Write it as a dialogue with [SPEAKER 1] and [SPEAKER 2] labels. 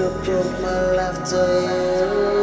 [SPEAKER 1] you broke my love you.